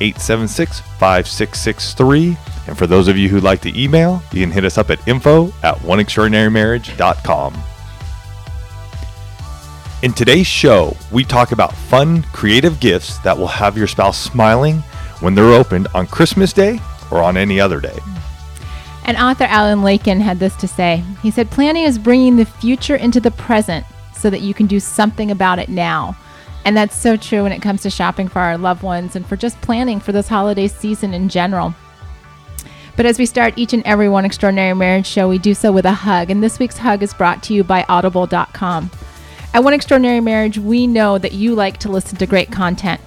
876 5663. And for those of you who'd like to email, you can hit us up at info at oneextraordinarymarriage.com. In today's show, we talk about fun, creative gifts that will have your spouse smiling when they're opened on Christmas Day or on any other day. And author Alan Lakein had this to say. He said, Planning is bringing the future into the present so that you can do something about it now. And that's so true when it comes to shopping for our loved ones and for just planning for this holiday season in general. But as we start each and every one extraordinary marriage show, we do so with a hug. And this week's hug is brought to you by audible.com. At One Extraordinary Marriage, we know that you like to listen to great content.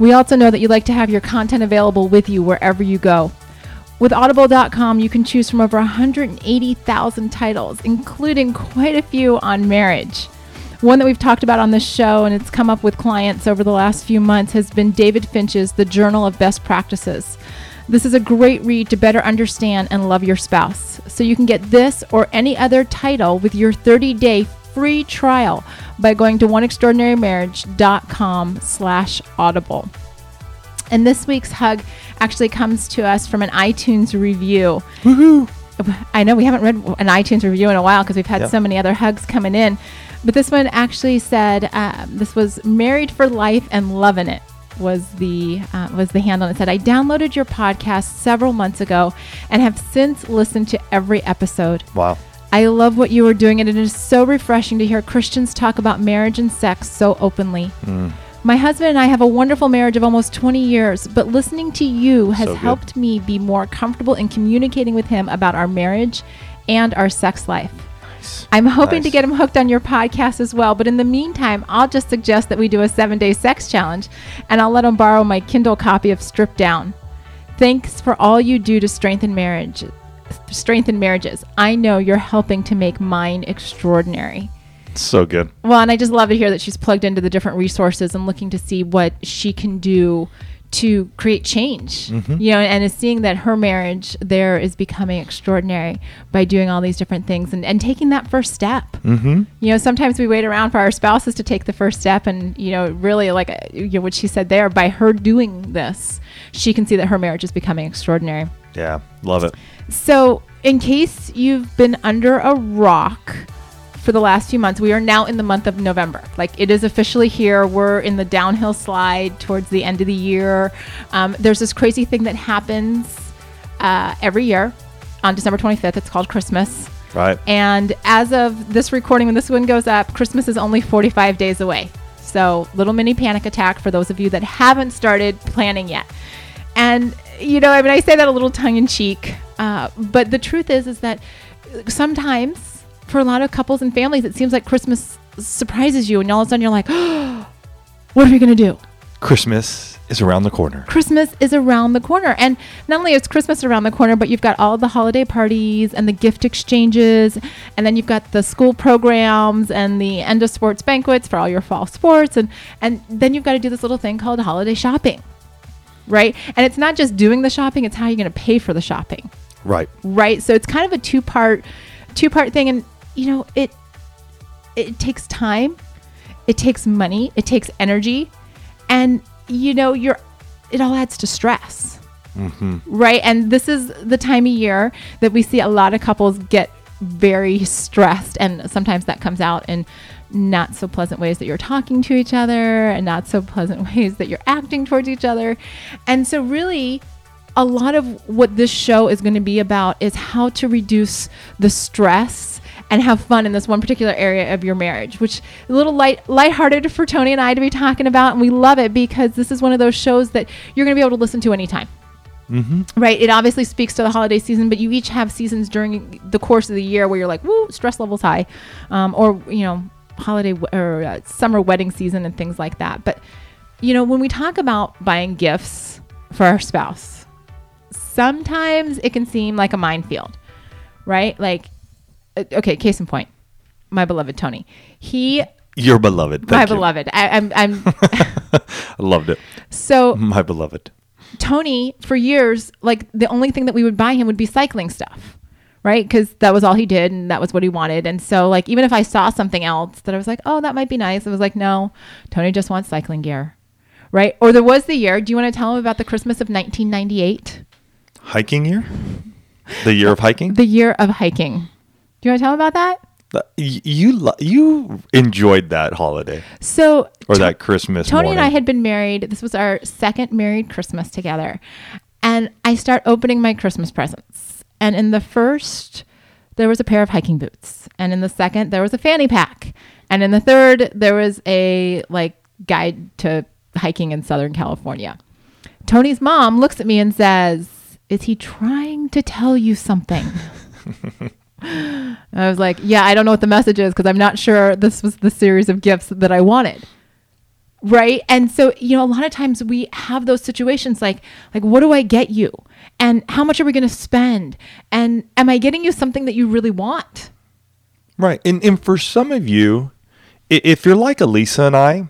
We also know that you like to have your content available with you wherever you go. With audible.com, you can choose from over 180,000 titles, including quite a few on marriage. One that we've talked about on this show and it's come up with clients over the last few months has been David Finch's The Journal of Best Practices. This is a great read to better understand and love your spouse. So you can get this or any other title with your 30-day free trial by going to oneextraordinarymarriage.com slash audible. And this week's hug actually comes to us from an iTunes review. Woohoo! I know we haven't read an iTunes review in a while because we've had Yeah. so many other hugs coming in. But this one actually said um, this was married for life and loving it was the uh, was the handle. And it said I downloaded your podcast several months ago and have since listened to every episode. Wow. I love what you are doing, and it is so refreshing to hear Christians talk about marriage and sex so openly. My husband and I have a wonderful marriage of almost 20 years, but listening to you has So helped me be more comfortable in communicating with him about our marriage and our sex life. Nice. I'm hoping to get him hooked on your podcast as well, but in the meantime, I'll just suggest that we do a seven day sex challenge and I'll let him borrow my Kindle copy of Stripped Down. Thanks for all you do to strengthen marriage. Strengthen marriages. I know you're helping to make mine extraordinary. So good. Well, and I just love to hear that she's plugged into the different resources and looking to see what she can do to create change. You know, and is seeing that her marriage there is becoming extraordinary by doing all these different things and, and taking that first step. Mm-hmm. You know, sometimes we wait around for our spouses to take the first step, and you know, really, like uh, you know, what she said there, by her doing this, she can see that her marriage is becoming extraordinary. Yeah. Love it. So, in case you've been under a rock for the last few months, we are now in the month of November. Like it is officially here. We're in the downhill slide towards the end of the year. Um, there's this crazy thing that happens uh, every year on December 25th. It's called Christmas. Right. And as of this recording, when this one goes up, Christmas is only 45 days away. So, little mini panic attack for those of you that haven't started planning yet. And, you know, I mean, I say that a little tongue in cheek, uh, but the truth is, is that sometimes for a lot of couples and families, it seems like Christmas surprises you, and all of a sudden you're like, what are we going to do? Christmas is around the corner. Christmas is around the corner. And not only is Christmas around the corner, but you've got all the holiday parties and the gift exchanges. And then you've got the school programs and the end of sports banquets for all your fall sports. And, and then you've got to do this little thing called holiday shopping, right? And it's not just doing the shopping, it's how you're going to pay for the shopping Right. right so it's kind of a two part two part thing and you know it it takes time it takes money it takes energy and you know you're it all adds to stress. Mm-hmm. Right? And this is the time of year that we see a lot of couples get very stressed and sometimes that comes out in not so pleasant ways that you're talking to each other and not so pleasant ways that you're acting towards each other. And so really a lot of what this show is going to be about is how to reduce the stress and have fun in this one particular area of your marriage, which a little light lighthearted for Tony and I to be talking about, and we love it because this is one of those shows that you're going to be able to listen to anytime. Right. It obviously speaks to the holiday season, but you each have seasons during the course of the year where you're like, woo, stress levels high, um, or you know, holiday w- or uh, summer wedding season and things like that. But you know, when we talk about buying gifts for our spouse, sometimes it can seem like a minefield, right? Like, Uh, okay, case in point, my beloved Tony. He, Your beloved. my you. beloved. I, I'm, I'm. I loved it. so My beloved. Tony, for years, like the only thing that we would buy him would be cycling stuff, right? Because that was all he did and that was what he wanted. And so, like, even if I saw something else that I was like, oh, that might be nice, I was like, no, Tony just wants cycling gear, right? Or there was the year. Do you want to tell him about the Christmas of 1998? Hiking year? The year of hiking? The year of hiking. Do you want to tell him about that? You you enjoyed that holiday So, or that Christmas Tony morning. and I had been married. This was our second married Christmas together. And I start opening my Christmas presents. And in the first, there was a pair of hiking boots. And in the second, there was a fanny pack. And in the third, there was a like guide to hiking in Southern California. Tony's mom looks at me and says, Is he trying to tell you something? I was like, Yeah, I don't know what the message is because I'm not sure this was the series of gifts that I wanted. Right? And so you know a lot of times we have those situations like like what do i get you? And how much are we going to spend? And am i getting you something that you really want? Right. And, and for some of you, if you're like Alisa and I,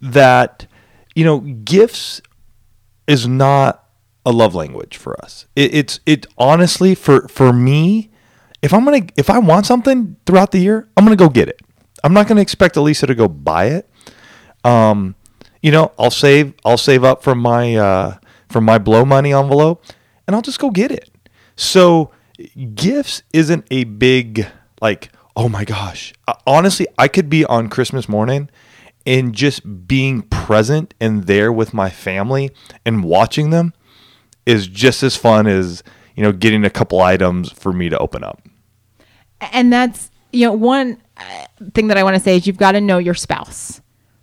that, you know, gifts is not a love language for us. It, it's, it honestly, for, for me, if I'm to, if I want something throughout the year, I'm to go get it. I'm not to expect Alisa to go buy it. Um, you know, I'll save, I'll save up from my, uh, from my blow money envelope and I'll just go get it. So gifts isn't a big like oh my gosh Uh, honestly i could be on christmas morning and just being present and there with my family and watching them is just as fun as you know getting a couple items for me to open up. And that's you know one uh, thing that i want to say is you've got to know your spouse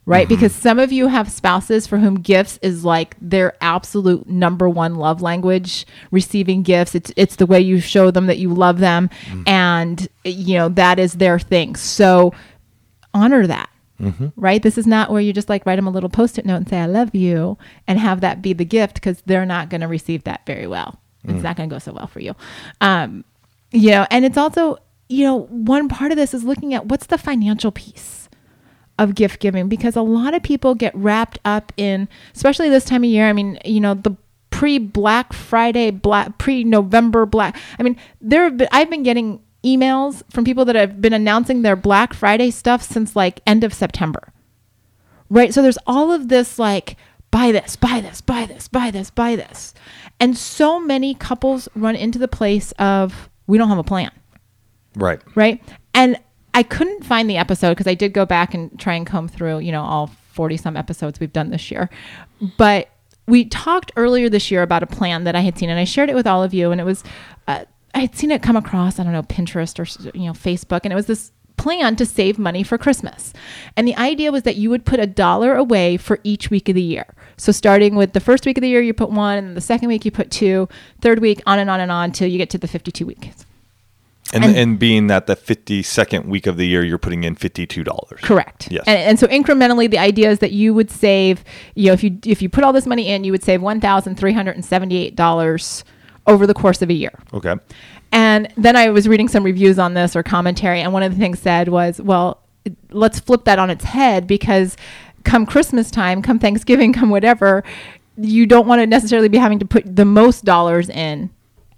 right? Mm-hmm. Because some of you have spouses for whom gifts is like their absolute number one love language receiving gifts. It's it's the way you show them that you love them mm-hmm. and you know that is their thing. So honor that mm-hmm. right? This is not where you just like write them a little post-it note and say i love you and have that be the gift because they're not going to receive that very well it's not going to go so well for you. Um you know and it's also you know one part of this is looking at what's the financial piece of gift giving because a lot of people get wrapped up in especially this time of year i mean you know the pre black friday black pre november black i mean there have been i've been getting emails from people that have been announcing their black friday stuff since like end of september. Right? So there's all of this like buy this buy this buy this buy this buy this and so many couples run into the place of we don't have a plan right right? And I couldn't find the episode because I did go back and try and comb through, you know, all 40 some episodes we've done this year. But we talked earlier this year about a plan that I had seen and I shared it with all of you. And it was, uh, I had seen it come across, I don't know, Pinterest or, you know, Facebook. And it was this plan to save money for Christmas. And the idea was that you would put a dollar away for each week of the year. So starting with the first week of the year, you put one, and the second week you put two, third week on and on and on till you get to the 52 weeks. and, And- and being that the 52nd week of the year you're putting in $52 Correct. Yes. And, and so incrementally, the idea is that you would save, you know, if you if you put all this money in, you would save one thousand three hundred and seventy eight dollars over the course of a year. okay And then I was reading some reviews on this or commentary, and one of the things said was, well, let's flip that on its head because come Christmas time, come Thanksgiving, come whatever, you don't want to necessarily be having to put the most dollars in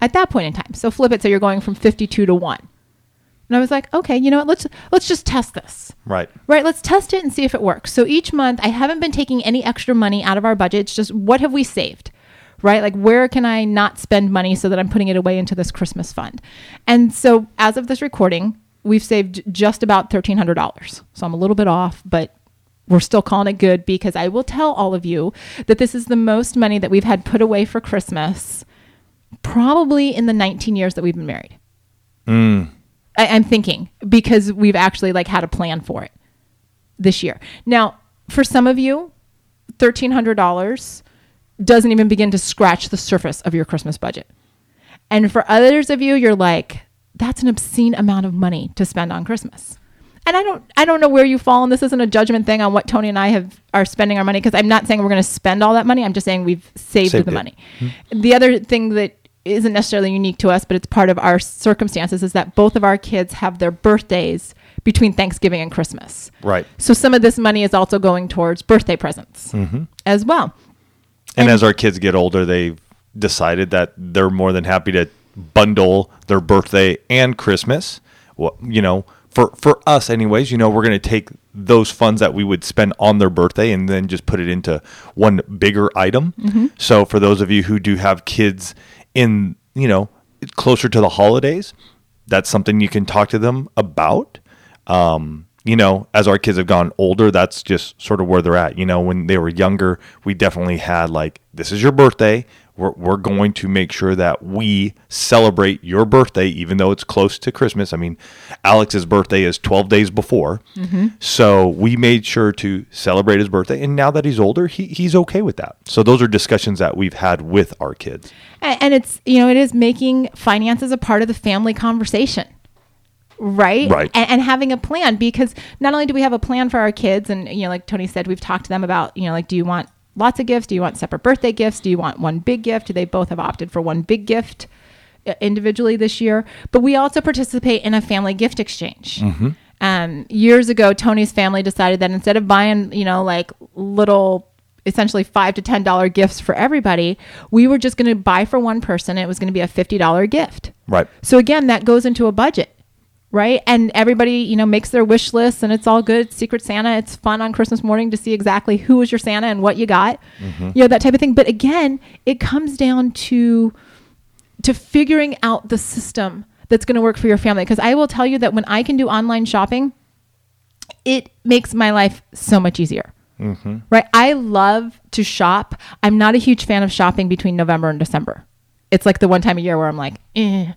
at that point in time. So flip it so you're going from 52 to 1. And I was like, okay, you know what? Let's let's just test this. right Right, let's test it and see if it works. So each month, I haven't been taking any extra money out of our budget. It's just what have we saved? Right? Like, where can I not spend money so that I'm putting it away into this Christmas fund? And so, as of this recording, we've saved just about $1,300. So I'm a little bit off, but we're still calling it good because I will tell all of you that this is the most money that we've had put away for Christmas probably in the 19 years that we've been married. Mm. I, I'm thinking because we've actually like had a plan for it this year. Now, for some of you, thirteen hundred dollars doesn't even begin to scratch the surface of your Christmas budget. And for others of you, you're like, that's an obscene amount of money to spend on Christmas. And I don't I don't know where you fall, and this isn't a judgment thing on what Tony and I have are spending our money because I'm not saying we're going to spend all that money. I'm just saying we've saved, Saved the it. money. Hmm. The other thing that isn't necessarily unique to us, but it's part of our circumstances is that both of our kids have their birthdays between Thanksgiving and Christmas. Right. So some of this money is also going towards birthday presents mm-hmm. as well. And as our kids get older, they've decided that they're more than happy to bundle their birthday and Christmas. Well, you know, for for us, anyways, you know, we're going to take those funds that we would spend on their birthday and then just put it into one bigger item. So for those of you who do have kids in, you know, closer to the holidays, that's something you can talk to them about. Um, you know, as our kids have gone older, that's just sort of where they're at. You know, when they were younger, we definitely had like, this is your birthday. We're, we're going to make sure that we celebrate your birthday, even though it's close to Christmas. I mean, Alex's birthday is 12 days before. Mm-hmm. So we made sure to celebrate his birthday. And now that he's older, he, he's okay with that. So those are discussions that we've had with our kids. And, and it's, you know, it is making finances a part of the family conversation. Right. Right. And, and having a plan because not only do we have a plan for our kids, and, you know, like Tony said, we've talked to them about, you know, like, do you want lots of gifts? Do you want separate birthday gifts? Do you want one big gift? Do they both have opted for one big gift uh, individually this year? But we also participate in a family gift exchange. Um, years ago, Tony's family decided that instead of buying, you know, like little essentially five to ten dollar gifts for everybody, we were just going to buy for one person. It was going to be a fifty dollar gift. Right. So again, that goes into a budget, right? And everybody, you know, makes their wish list, and it's all good. Secret Santa. It's fun on Christmas morning to see exactly who was your Santa and what you got, you know, that type of thing. But again, it comes down to to figuring out the system that's going to work for your family. Because I will tell you that when I can do online shopping, it makes my life so much easier. Right? I love to shop. I'm not a huge fan of shopping between November and December. It's like the one time a year where I'm like, eh,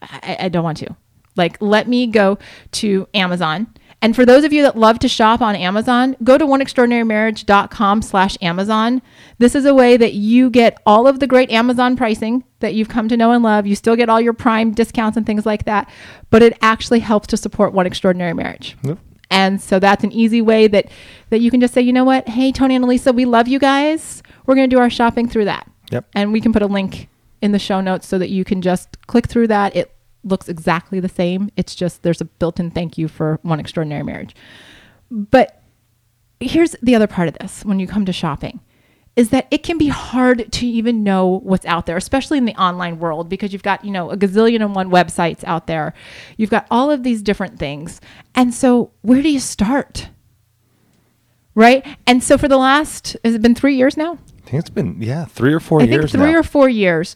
I, I don't want to. Like, let me go to Amazon. And for those of you that love to shop on Amazon, go to oneextraordinarymarriage.com slash Amazon. This is a way that you get all of the great Amazon pricing that you've come to know and love. You still get all your prime discounts and things like that, but it actually helps to support One Extraordinary Marriage. Yep. And so that's an easy way that that you can just say, you know what? Hey, Tony and Alisa, we love you guys. We're going to do our shopping through that. Yep. And we can put a link in the show notes so that you can just click through that. It looks exactly the same. It's just there's a built-in thank you for one extraordinary marriage. But here's the other part of this when you come to shopping is that it can be hard to even know what's out there, especially in the online world, because you've got, you know, a gazillion and one websites out there. You've got all of these different things. And so where do you start? Right? And so for the last, has it been three years now? I think it's been, yeah, three or four I think years three now. or four years.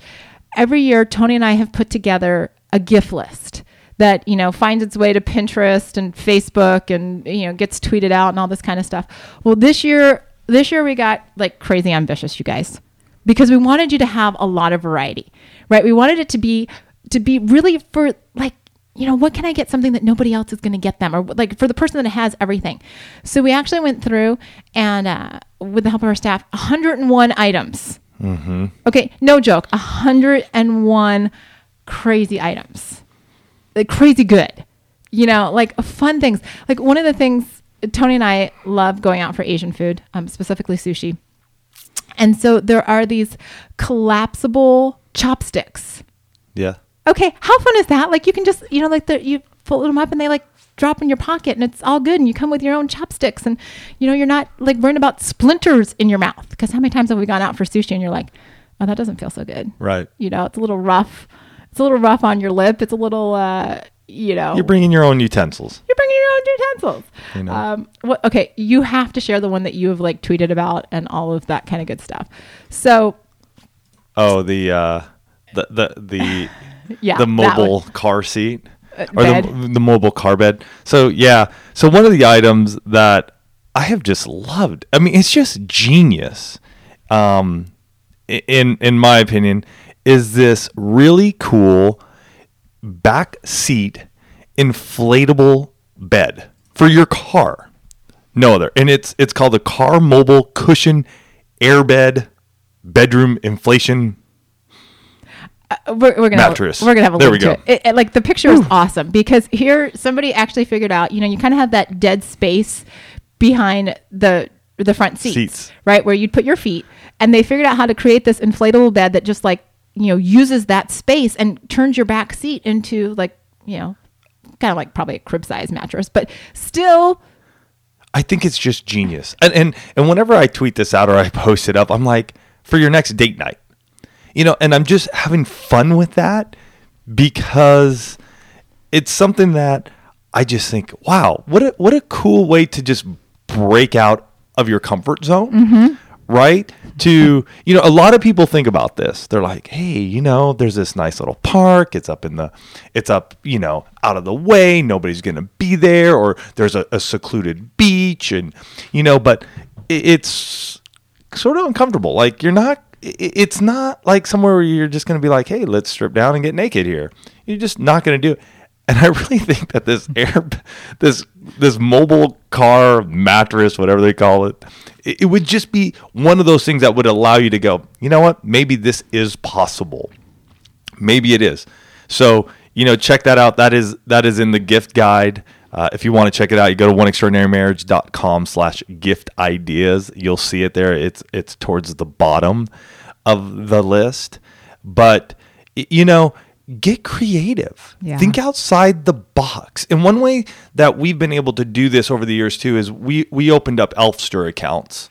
Every year, Tony and I have put together a gift list that you know finds its way to Pinterest and Facebook and you know gets tweeted out and all this kind of stuff. Well, this year, this year we got like crazy ambitious, you guys, because we wanted you to have a lot of variety, right? We wanted it to be to be really for like you know, what can I get something that nobody else is going to get them, or like for the person that has everything. So we actually went through and, uh, with the help of our staff, 101 items. Okay, no joke, 101 crazy items, like crazy good. You know, like fun things. Like one of the things Tony and I love going out for Asian food, um, specifically sushi. And so there are these collapsible chopsticks yeah. okay, how fun is that? Like you can just, you know, like the, you fold them up and they like drop in your pocket and it's all good and you come with your own chopsticks and you know, you're not like worrying about splinters in your mouth. Because how many times have we gone out for sushi and you're like, oh, that doesn't feel so good. Right. You know, it's a little rough. It's a little rough on your lip. It's a little, uh, you know, You're bringing your own utensils. you're bringing your own utensils. You know. Um, what, okay, you have to share the one that you have like tweeted about and all of that kind of good stuff. So Oh, the uh, the the the yeah, the mobile car seat Uh, or the, the mobile car bed. So yeah, so one of the items that I have just loved. I mean, it's just genius. Um, in in my opinion, is this really cool back seat inflatable bed for your car? No other, and it's it's called the Car Mobile Cushion Airbed Bedroom Inflation uh, we're, we're gonna mattress. We're gonna have a There link we go. it. It- it- Like the picture is awesome because here somebody actually figured out. You know, you kind of have that dead space behind the the front seats, Seats. right, where you'd put your feet, and they figured out how to create this inflatable bed that just like you know uses that space and turns your back seat into like you know kind of like probably a crib size mattress, but still I think it's just genius. And and and whenever I tweet this out or I post it up, I'm like, for your next date night. You know, and I'm just having fun with that because it's something that I just think, wow, what a what a cool way to just break out of your comfort zone. Mm-hmm. Right? To, you know, a lot of people think about this. They're like, hey, you know, there's this nice little park. It's up in the, it's up, you know, out of the way. Nobody's to be there. Or there's a, a secluded beach. And, you know, but it, it's sort of uncomfortable. Like, you're not, i- it's not like somewhere where you're just to be like, hey, let's strip down and get naked here. You're just not to do it. And I really think that this air, this this mobile car mattress, whatever they call it, it, it would just be one of those things that would allow you to go, you know what? Maybe this is possible. Maybe it is. So you know, check that out. That is that is in the gift guide. Uh, if you want to check it out, you go to oneextraordinarymarriage.com slash gift ideas. You'll see it there. It's it's towards the bottom of the list. But you know, get creative. Yeah. Think outside the box. And one way that we've been able to do this over the years too is we we opened up Elfster accounts.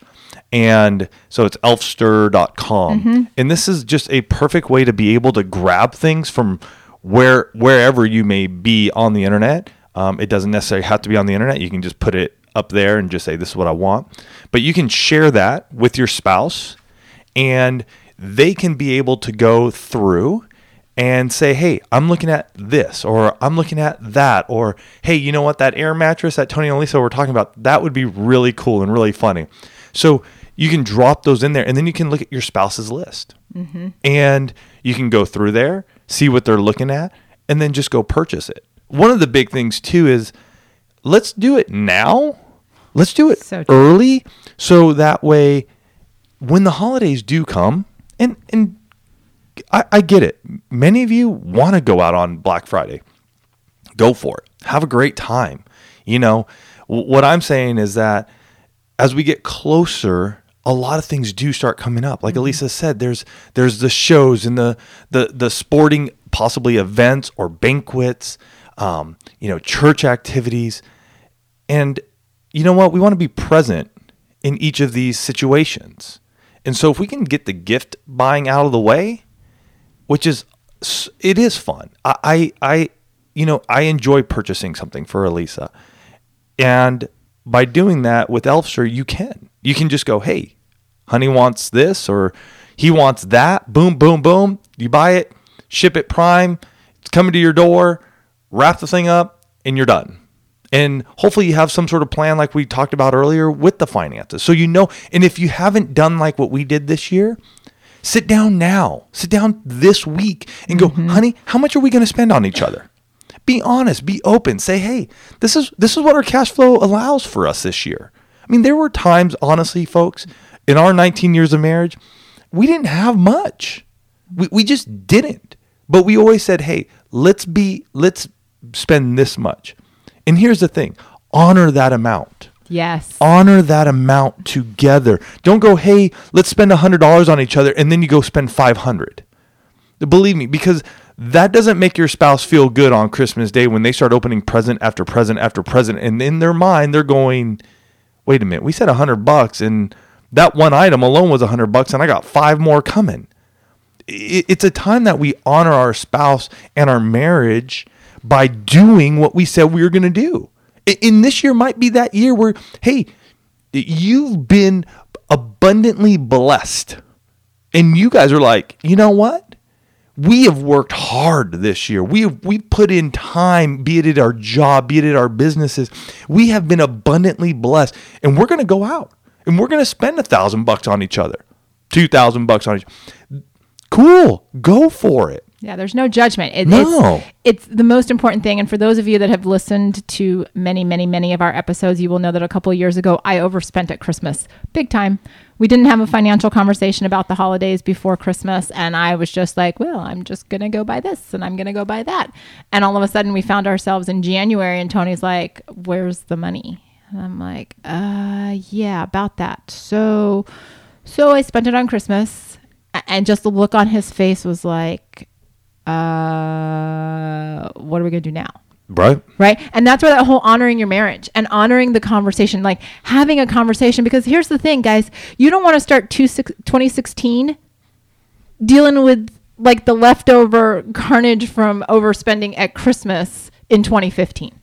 And so it's elfster.com. And this is just a perfect way to be able to grab things from where wherever you may be on the internet. Um, it doesn't necessarily have to be on the internet. You can just put it up there and just say, This is what I want. But you can share that with your spouse and they can be able to go through and say, hey, I'm looking at this, or I'm looking at that, or hey, you know what, that air mattress that Tony and Lisa were talking about, that would be really cool and really funny. So you can drop those in there, and then you can look at your spouse's list. Mm-hmm. And you can go through there, see what they're looking at, and then just go purchase it. One of the big things, too, is let's do it now. Let's do it So early so that way when the holidays do come, and and I, I get it. Many of you want to go out on Black Friday. Go for it. Have a great time. You know, what I'm saying is that as we get closer, a lot of things do start coming up. Like Alisa said, there's there's the shows and the the the sporting possibly events or banquets, um, you know, church activities, and you know what? We want to be present in each of these situations. And so if we can get the gift buying out of the way, which is it is fun. I I, you know, I enjoy purchasing something for Alisa. And by doing that with Elfster, you can. You can just go, "Hey, honey wants this or he wants that." Boom, boom, boom. You buy it, ship it prime, it's coming to your door, wrap the thing up, and you're done. And hopefully you have some sort of plan like we talked about earlier with the finances. So you know, and if you haven't done like what we did this year, sit down now. Sit down this week and go, mm-hmm. "Honey, how much are we going to spend on each other?" Be honest, be open. Say, "Hey, this is this is what our cash flow allows for us this year." I mean, there were times honestly, folks, in our 19 years of marriage, we didn't have much. We we just didn't. But we always said, "Hey, let's be let's spend this much." And here's the thing honor that amount. Yes. Honor that amount together. Don't go, hey, let's spend $100 on each other, and then you go spend 500 Believe me, because that doesn't make your spouse feel good on Christmas Day when they start opening present after present after present. And in their mind, they're going, wait a minute, we said 100 bucks, and that one item alone was 100 bucks, and I got five more coming it's a time that we honor our spouse and our marriage by doing what we said we were going to do. And this year might be that year where, hey, you've been abundantly blessed. And you guys are like, you know what? We have worked hard this year. We have, we put in time, be it at our job, be it at our businesses. We have been abundantly blessed, and we're going to go out and we're going to spend a thousand bucks on each other, two thousand bucks on each. Cool, go for it. Yeah, there's no judgment. It, No. It's, it's the most important thing. And for those of you that have listened to many, many, many of our episodes, you will know that a couple of years ago, I overspent at Christmas big time. We didn't have a financial conversation about the holidays before Christmas. And I was just like, well, I'm just going to go buy this and I'm going to go buy that. And all of a sudden, we found ourselves in January, and Tony's like, where's the money? And I'm like, uh, yeah, about that. So, so I spent it on Christmas. And just the look on his face was like, uh, what are we gonna do now? Right. right? And that's where that whole honoring your marriage and honoring the conversation like having a conversation. Because here's the thing guys you don't want to start two, six, 2016 dealing with like the leftover carnage from overspending at christmas in 2015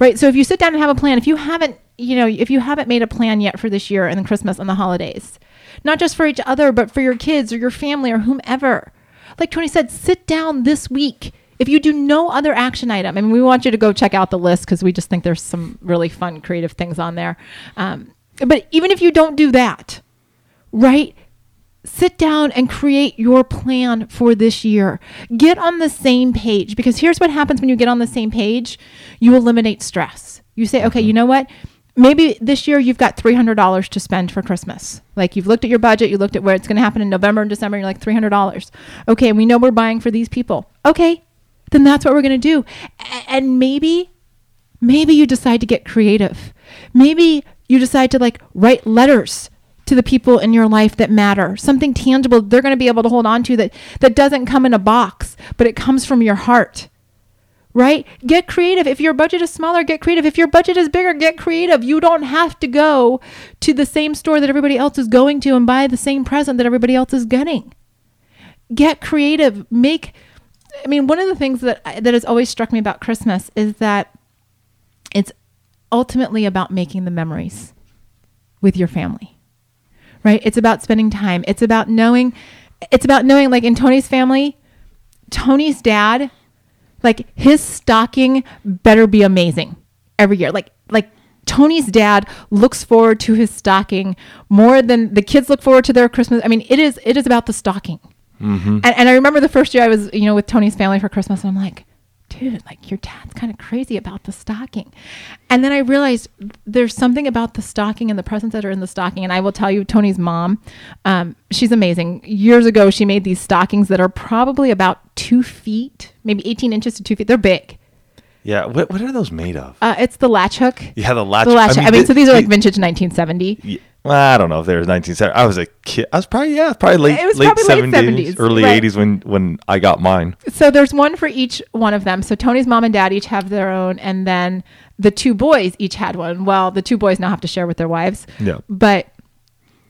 right? So if you sit down and have a plan if you haven't you know if you haven't made a plan yet for this year and christmas and the holidays not just for each other but for your kids or your family or whomever like tony said sit down this week if you do no other action item, I mean, we want you to go check out the list because we just think there's some really fun, creative things on there. Um, but even if you don't do that, right? Sit down and create your plan for this year. Get on the same page because here's what happens when you get on the same page you eliminate stress. You say, okay, you know what? Maybe this year you've got $300 to spend for Christmas. Like you've looked at your budget, you looked at where it's going to happen in November and December, and you're like $300. Okay, we know we're buying for these people. Okay, then that's what we're going to do. And maybe, maybe you decide to get creative. Maybe you decide to like write letters to the people in your life that matter, something tangible they're going to be able to hold on to that, that doesn't come in a box, but it comes from your heart. Right? Get creative. If your budget is smaller, get creative. If your budget is bigger, get creative. You don't have to go to the same store that everybody else is going to and buy the same present that everybody else is getting. Get creative. Make I mean, one of the things that that has always struck me about Christmas is that it's ultimately about making the memories with your family. Right? It's about spending time. It's about knowing it's about knowing like in Tony's family, Tony's dad, like his stocking better be amazing every year. Like like Tony's dad looks forward to his stocking more than the kids look forward to their Christmas. I mean, it is it is about the stocking. Mm-hmm. And, and I remember the first year I was, you know, with Tony's family for Christmas, and I'm like, dude, like your dad's kind of crazy about the stocking. And then I realized there's something about the stocking and the presents that are in the stocking. And I will tell you, Tony's mom, um, she's amazing. Years ago, she made these stockings that are probably about two feet, maybe 18 inches to two feet. They're big. Yeah. What, what are those made of? Uh, it's the latch hook. yeah, the latch. The latch. I mean, thi- so these are like vintage 1970. Well, I don't know if there was 1970. I was a kid. I was probably yeah, probably late It was late probably late 70s, 70s, early right. 80s when when I got mine. So there's one for each one of them. So Tony's mom and dad each have their own, and then the two boys each had one. Well, the two boys now have to share with their wives. Yeah. But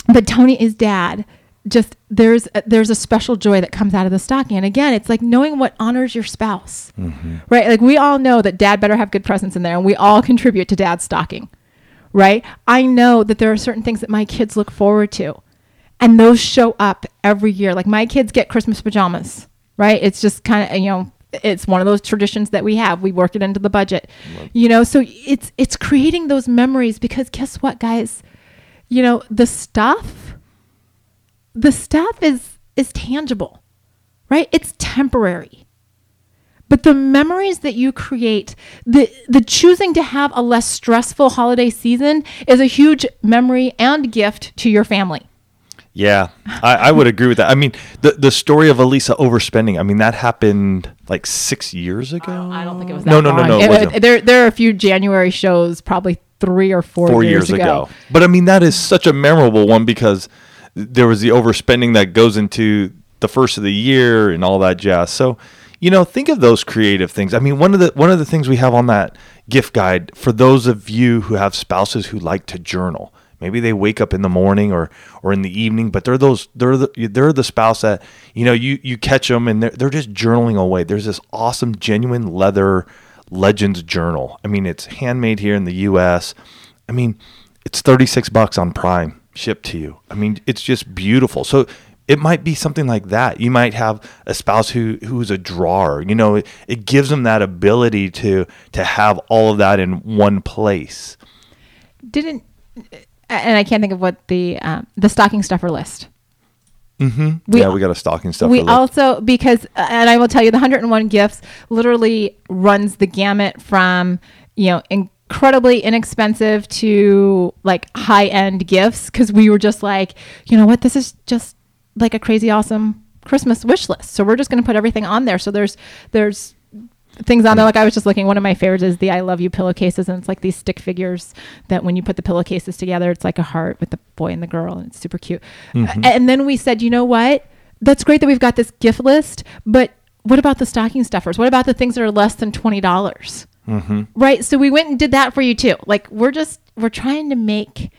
but Tony is dad. Just there's a, there's a special joy that comes out of the stocking, and again, it's like knowing what honors your spouse, mm-hmm. right? Like we all know that dad better have good presents in there, and we all contribute to dad's stocking, right? I know that there are certain things that my kids look forward to, and those show up every year. Like my kids get Christmas pajamas, right? It's just kind of you know it's one of those traditions that we have. We work it into the budget, you know. So it's it's creating those memories because guess what, guys? You know the stuff, the stuff is is tangible, right? It's temporary. But the memories that you create, the the choosing to have a less stressful holiday season is a huge memory and gift to your family. Yeah, I, I would agree with that. I mean, the the story of Alisa overspending. I mean, that happened like six years ago. I don't think it was that No, no, no, long. no. It It- wasn't. there, there are a few January shows, probably three or four, four years, ago. But I mean, that is such a memorable one because there was the overspending that goes into the first of the year and all that jazz. So, you know, think of those creative things. I mean, one of the one of the things we have on that gift guide for those of you who have spouses who like to journal. Maybe they wake up in the morning or or in the evening, but they're those they're the they're the spouse that you know you you catch them and they're they're just journaling away. There's this awesome genuine leather Legends journal. I mean, it's handmade here in the U.S. I mean, it's 36 bucks on Prime shipped to you. I mean, it's just beautiful. So it might be something like that. You might have a spouse who who's a drawer. You know, it, it gives them that ability to to have all of that in one place. Didn't, and I can't think of what the um, the stocking stuffer list. Mm-hmm. We- yeah, we got a stocking stuff. we also because uh, and I will tell you the 101 gifts literally runs the gamut from you know incredibly inexpensive to like high end gifts because we were just like you know what this is just like a crazy awesome Christmas wish list so we're just going to put everything on there so there's there's things on there like I was just looking one of my favorites is the I love you pillowcases and it's like these stick figures that when you put the pillowcases together it's like a heart with the boy and the girl and it's super cute Mm-hmm. And then we said you know what that's great that we've got this gift list, but what about the stocking stuffers? What about the things that are less than $20? dollars Right. So we went and did that for you too. Like we're just, we're trying to make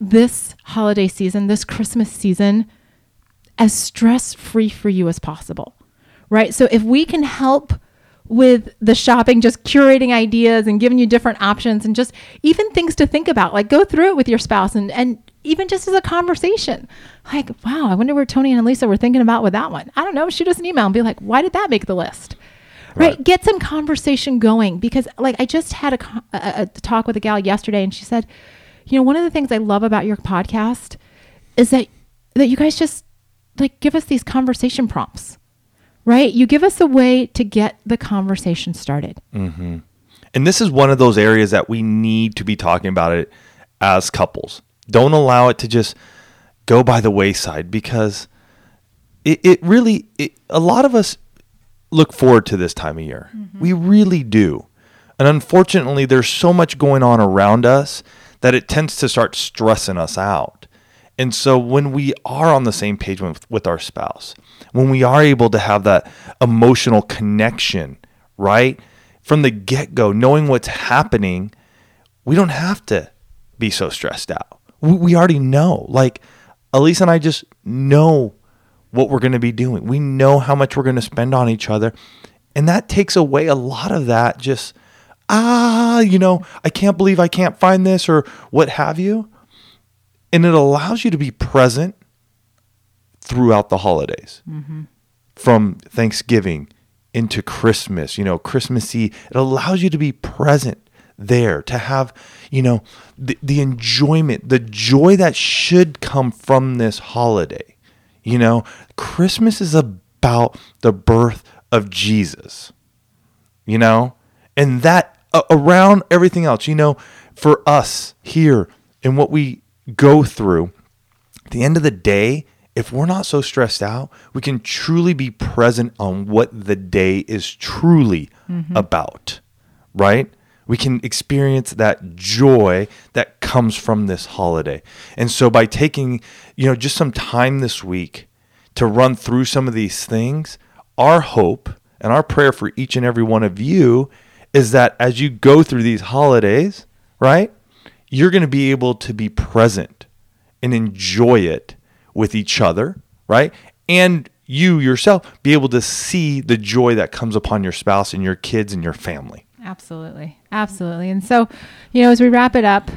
this holiday season, this Christmas season, as stress free for you as possible. Right. So if we can help with the shopping, just curating ideas and giving you different options and just even things to think about, like go through it with your spouse and, and even just as a conversation. Like, wow, I wonder where Tony and Lisa were thinking about with that one. I don't know. Shoot us an email and be like, why did that make the list? Right. Right. Get some conversation going because, like, I just had a, a, a talk with a gal yesterday and she said, you know, one of the things I love about your podcast is that that you guys just like give us these conversation prompts, right? You give us a way to get the conversation started. Mm-hmm. And this is one of those areas that we need to be talking about it as couples. Don't allow it to just go by the wayside because it, it really, it, a lot of us look forward to this time of year. Mm-hmm. We really do. And unfortunately, there's so much going on around us that it tends to start stressing us out. And so when we are on the same page with, with our spouse, when we are able to have that emotional connection, right? From the get go, knowing what's happening, we don't have to be so stressed out. We, we already know. Like, Elise and I just know what we're going to be doing. We know how much we're going to spend on each other. And that takes away a lot of that just, ah, you know, I can't believe I can't find this or what have you. And it allows you to be present throughout the holidays from Thanksgiving into Christmas, you know, Christmassy. It allows you to be present there, to have, you know, the, the enjoyment, the joy that should come from this holiday. You know, Christmas is about the birth of Jesus, you know, and that uh, around everything else, you know, for us here and what we go through, at the end of the day, if we're not so stressed out, we can truly be present on what the day is truly mm-hmm. about, right? We can experience that joy that comes from this holiday. And so by taking, you know, just some time this week to run through some of these things, our hope and our prayer for each and every one of you is that as you go through these holidays, right? You're going to be able to be present and enjoy it with each other, right? And you yourself be able to see the joy that comes upon your spouse and your kids and your family. Absolutely. Absolutely. And so, you know, as we wrap it up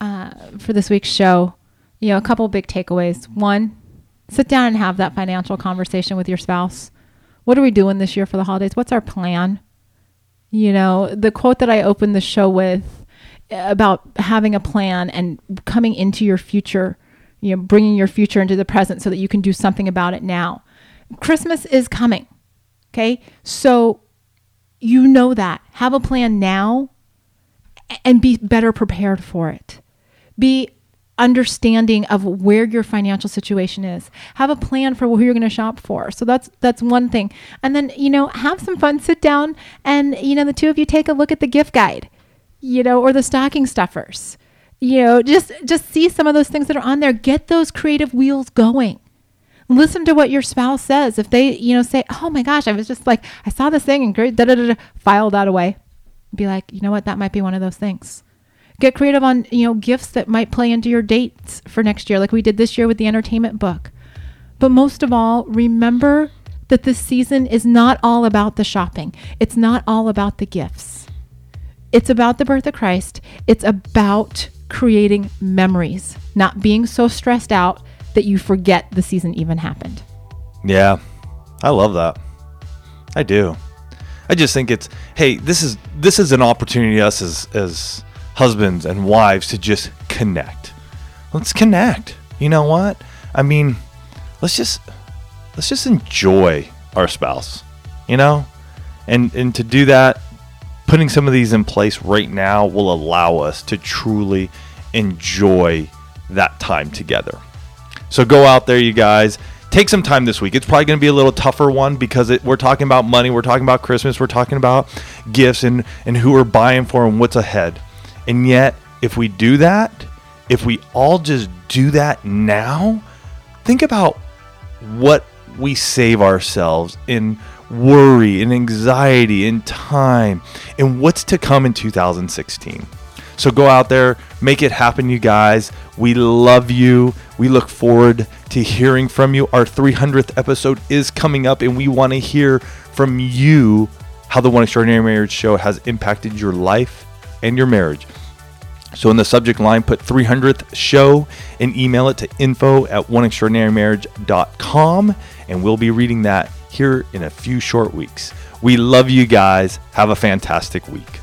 uh, for this week's show, you know, a couple big takeaways. One, sit down and have that financial conversation with your spouse. What are we doing this year for the holidays? What's our plan? You know, the quote that I opened the show with about having a plan and coming into your future, you know, bringing your future into the present so that you can do something about it now. Christmas is coming. Okay. So you know that. Have a plan now and be better prepared for it. Be understanding of where your financial situation is. Have a plan for who you're going to shop for. So that's that's one thing. And then, you know, have some fun, sit down and you know the two of you take a look at the gift guide, you know, or the stocking stuffers. You know, just just see some of those things that are on there. Get those creative wheels going listen to what your spouse says. If they, you know, say, "Oh my gosh, I was just like, I saw this thing and great," da da da, da," file that away. Be like, you know what, that might be one of those things. Get creative on, you know, gifts that might play into your dates for next year, like we did this year with the entertainment book. But most of all, remember that this season is not all about the shopping. It's not all about the gifts. It's about the birth of Christ. It's about creating memories, not being so stressed out that you forget the season even happened. Yeah, I love that. I do. I just think it's hey, this is this is an opportunity us as as husbands and wives to just connect. Let's connect. You know what? I mean, let's just let's just enjoy our spouse. You know? And and to do that, putting some of these in place right now will allow us to truly enjoy that time together. So go out there, you guys. Take some time this week. It's probably going to be a little tougher one because it, we're talking about money, we're talking about Christmas, we're talking about gifts and, and who we're buying for and what's ahead. And yet, if we do that, if we all just do that now, think about what we save ourselves in worry and anxiety and time and what's to come in 2016. So go out there, make it happen, you guys. We love you. We look forward to hearing from you. Our 300th episode is coming up, and we want to hear from you how the One Extraordinary Marriage Show has impacted your life and your marriage. So in the subject line, put 300th show and email it to info at oneextraordinarymarriage.com, and we'll be reading that here in a few short weeks. We love you guys. Have a fantastic week.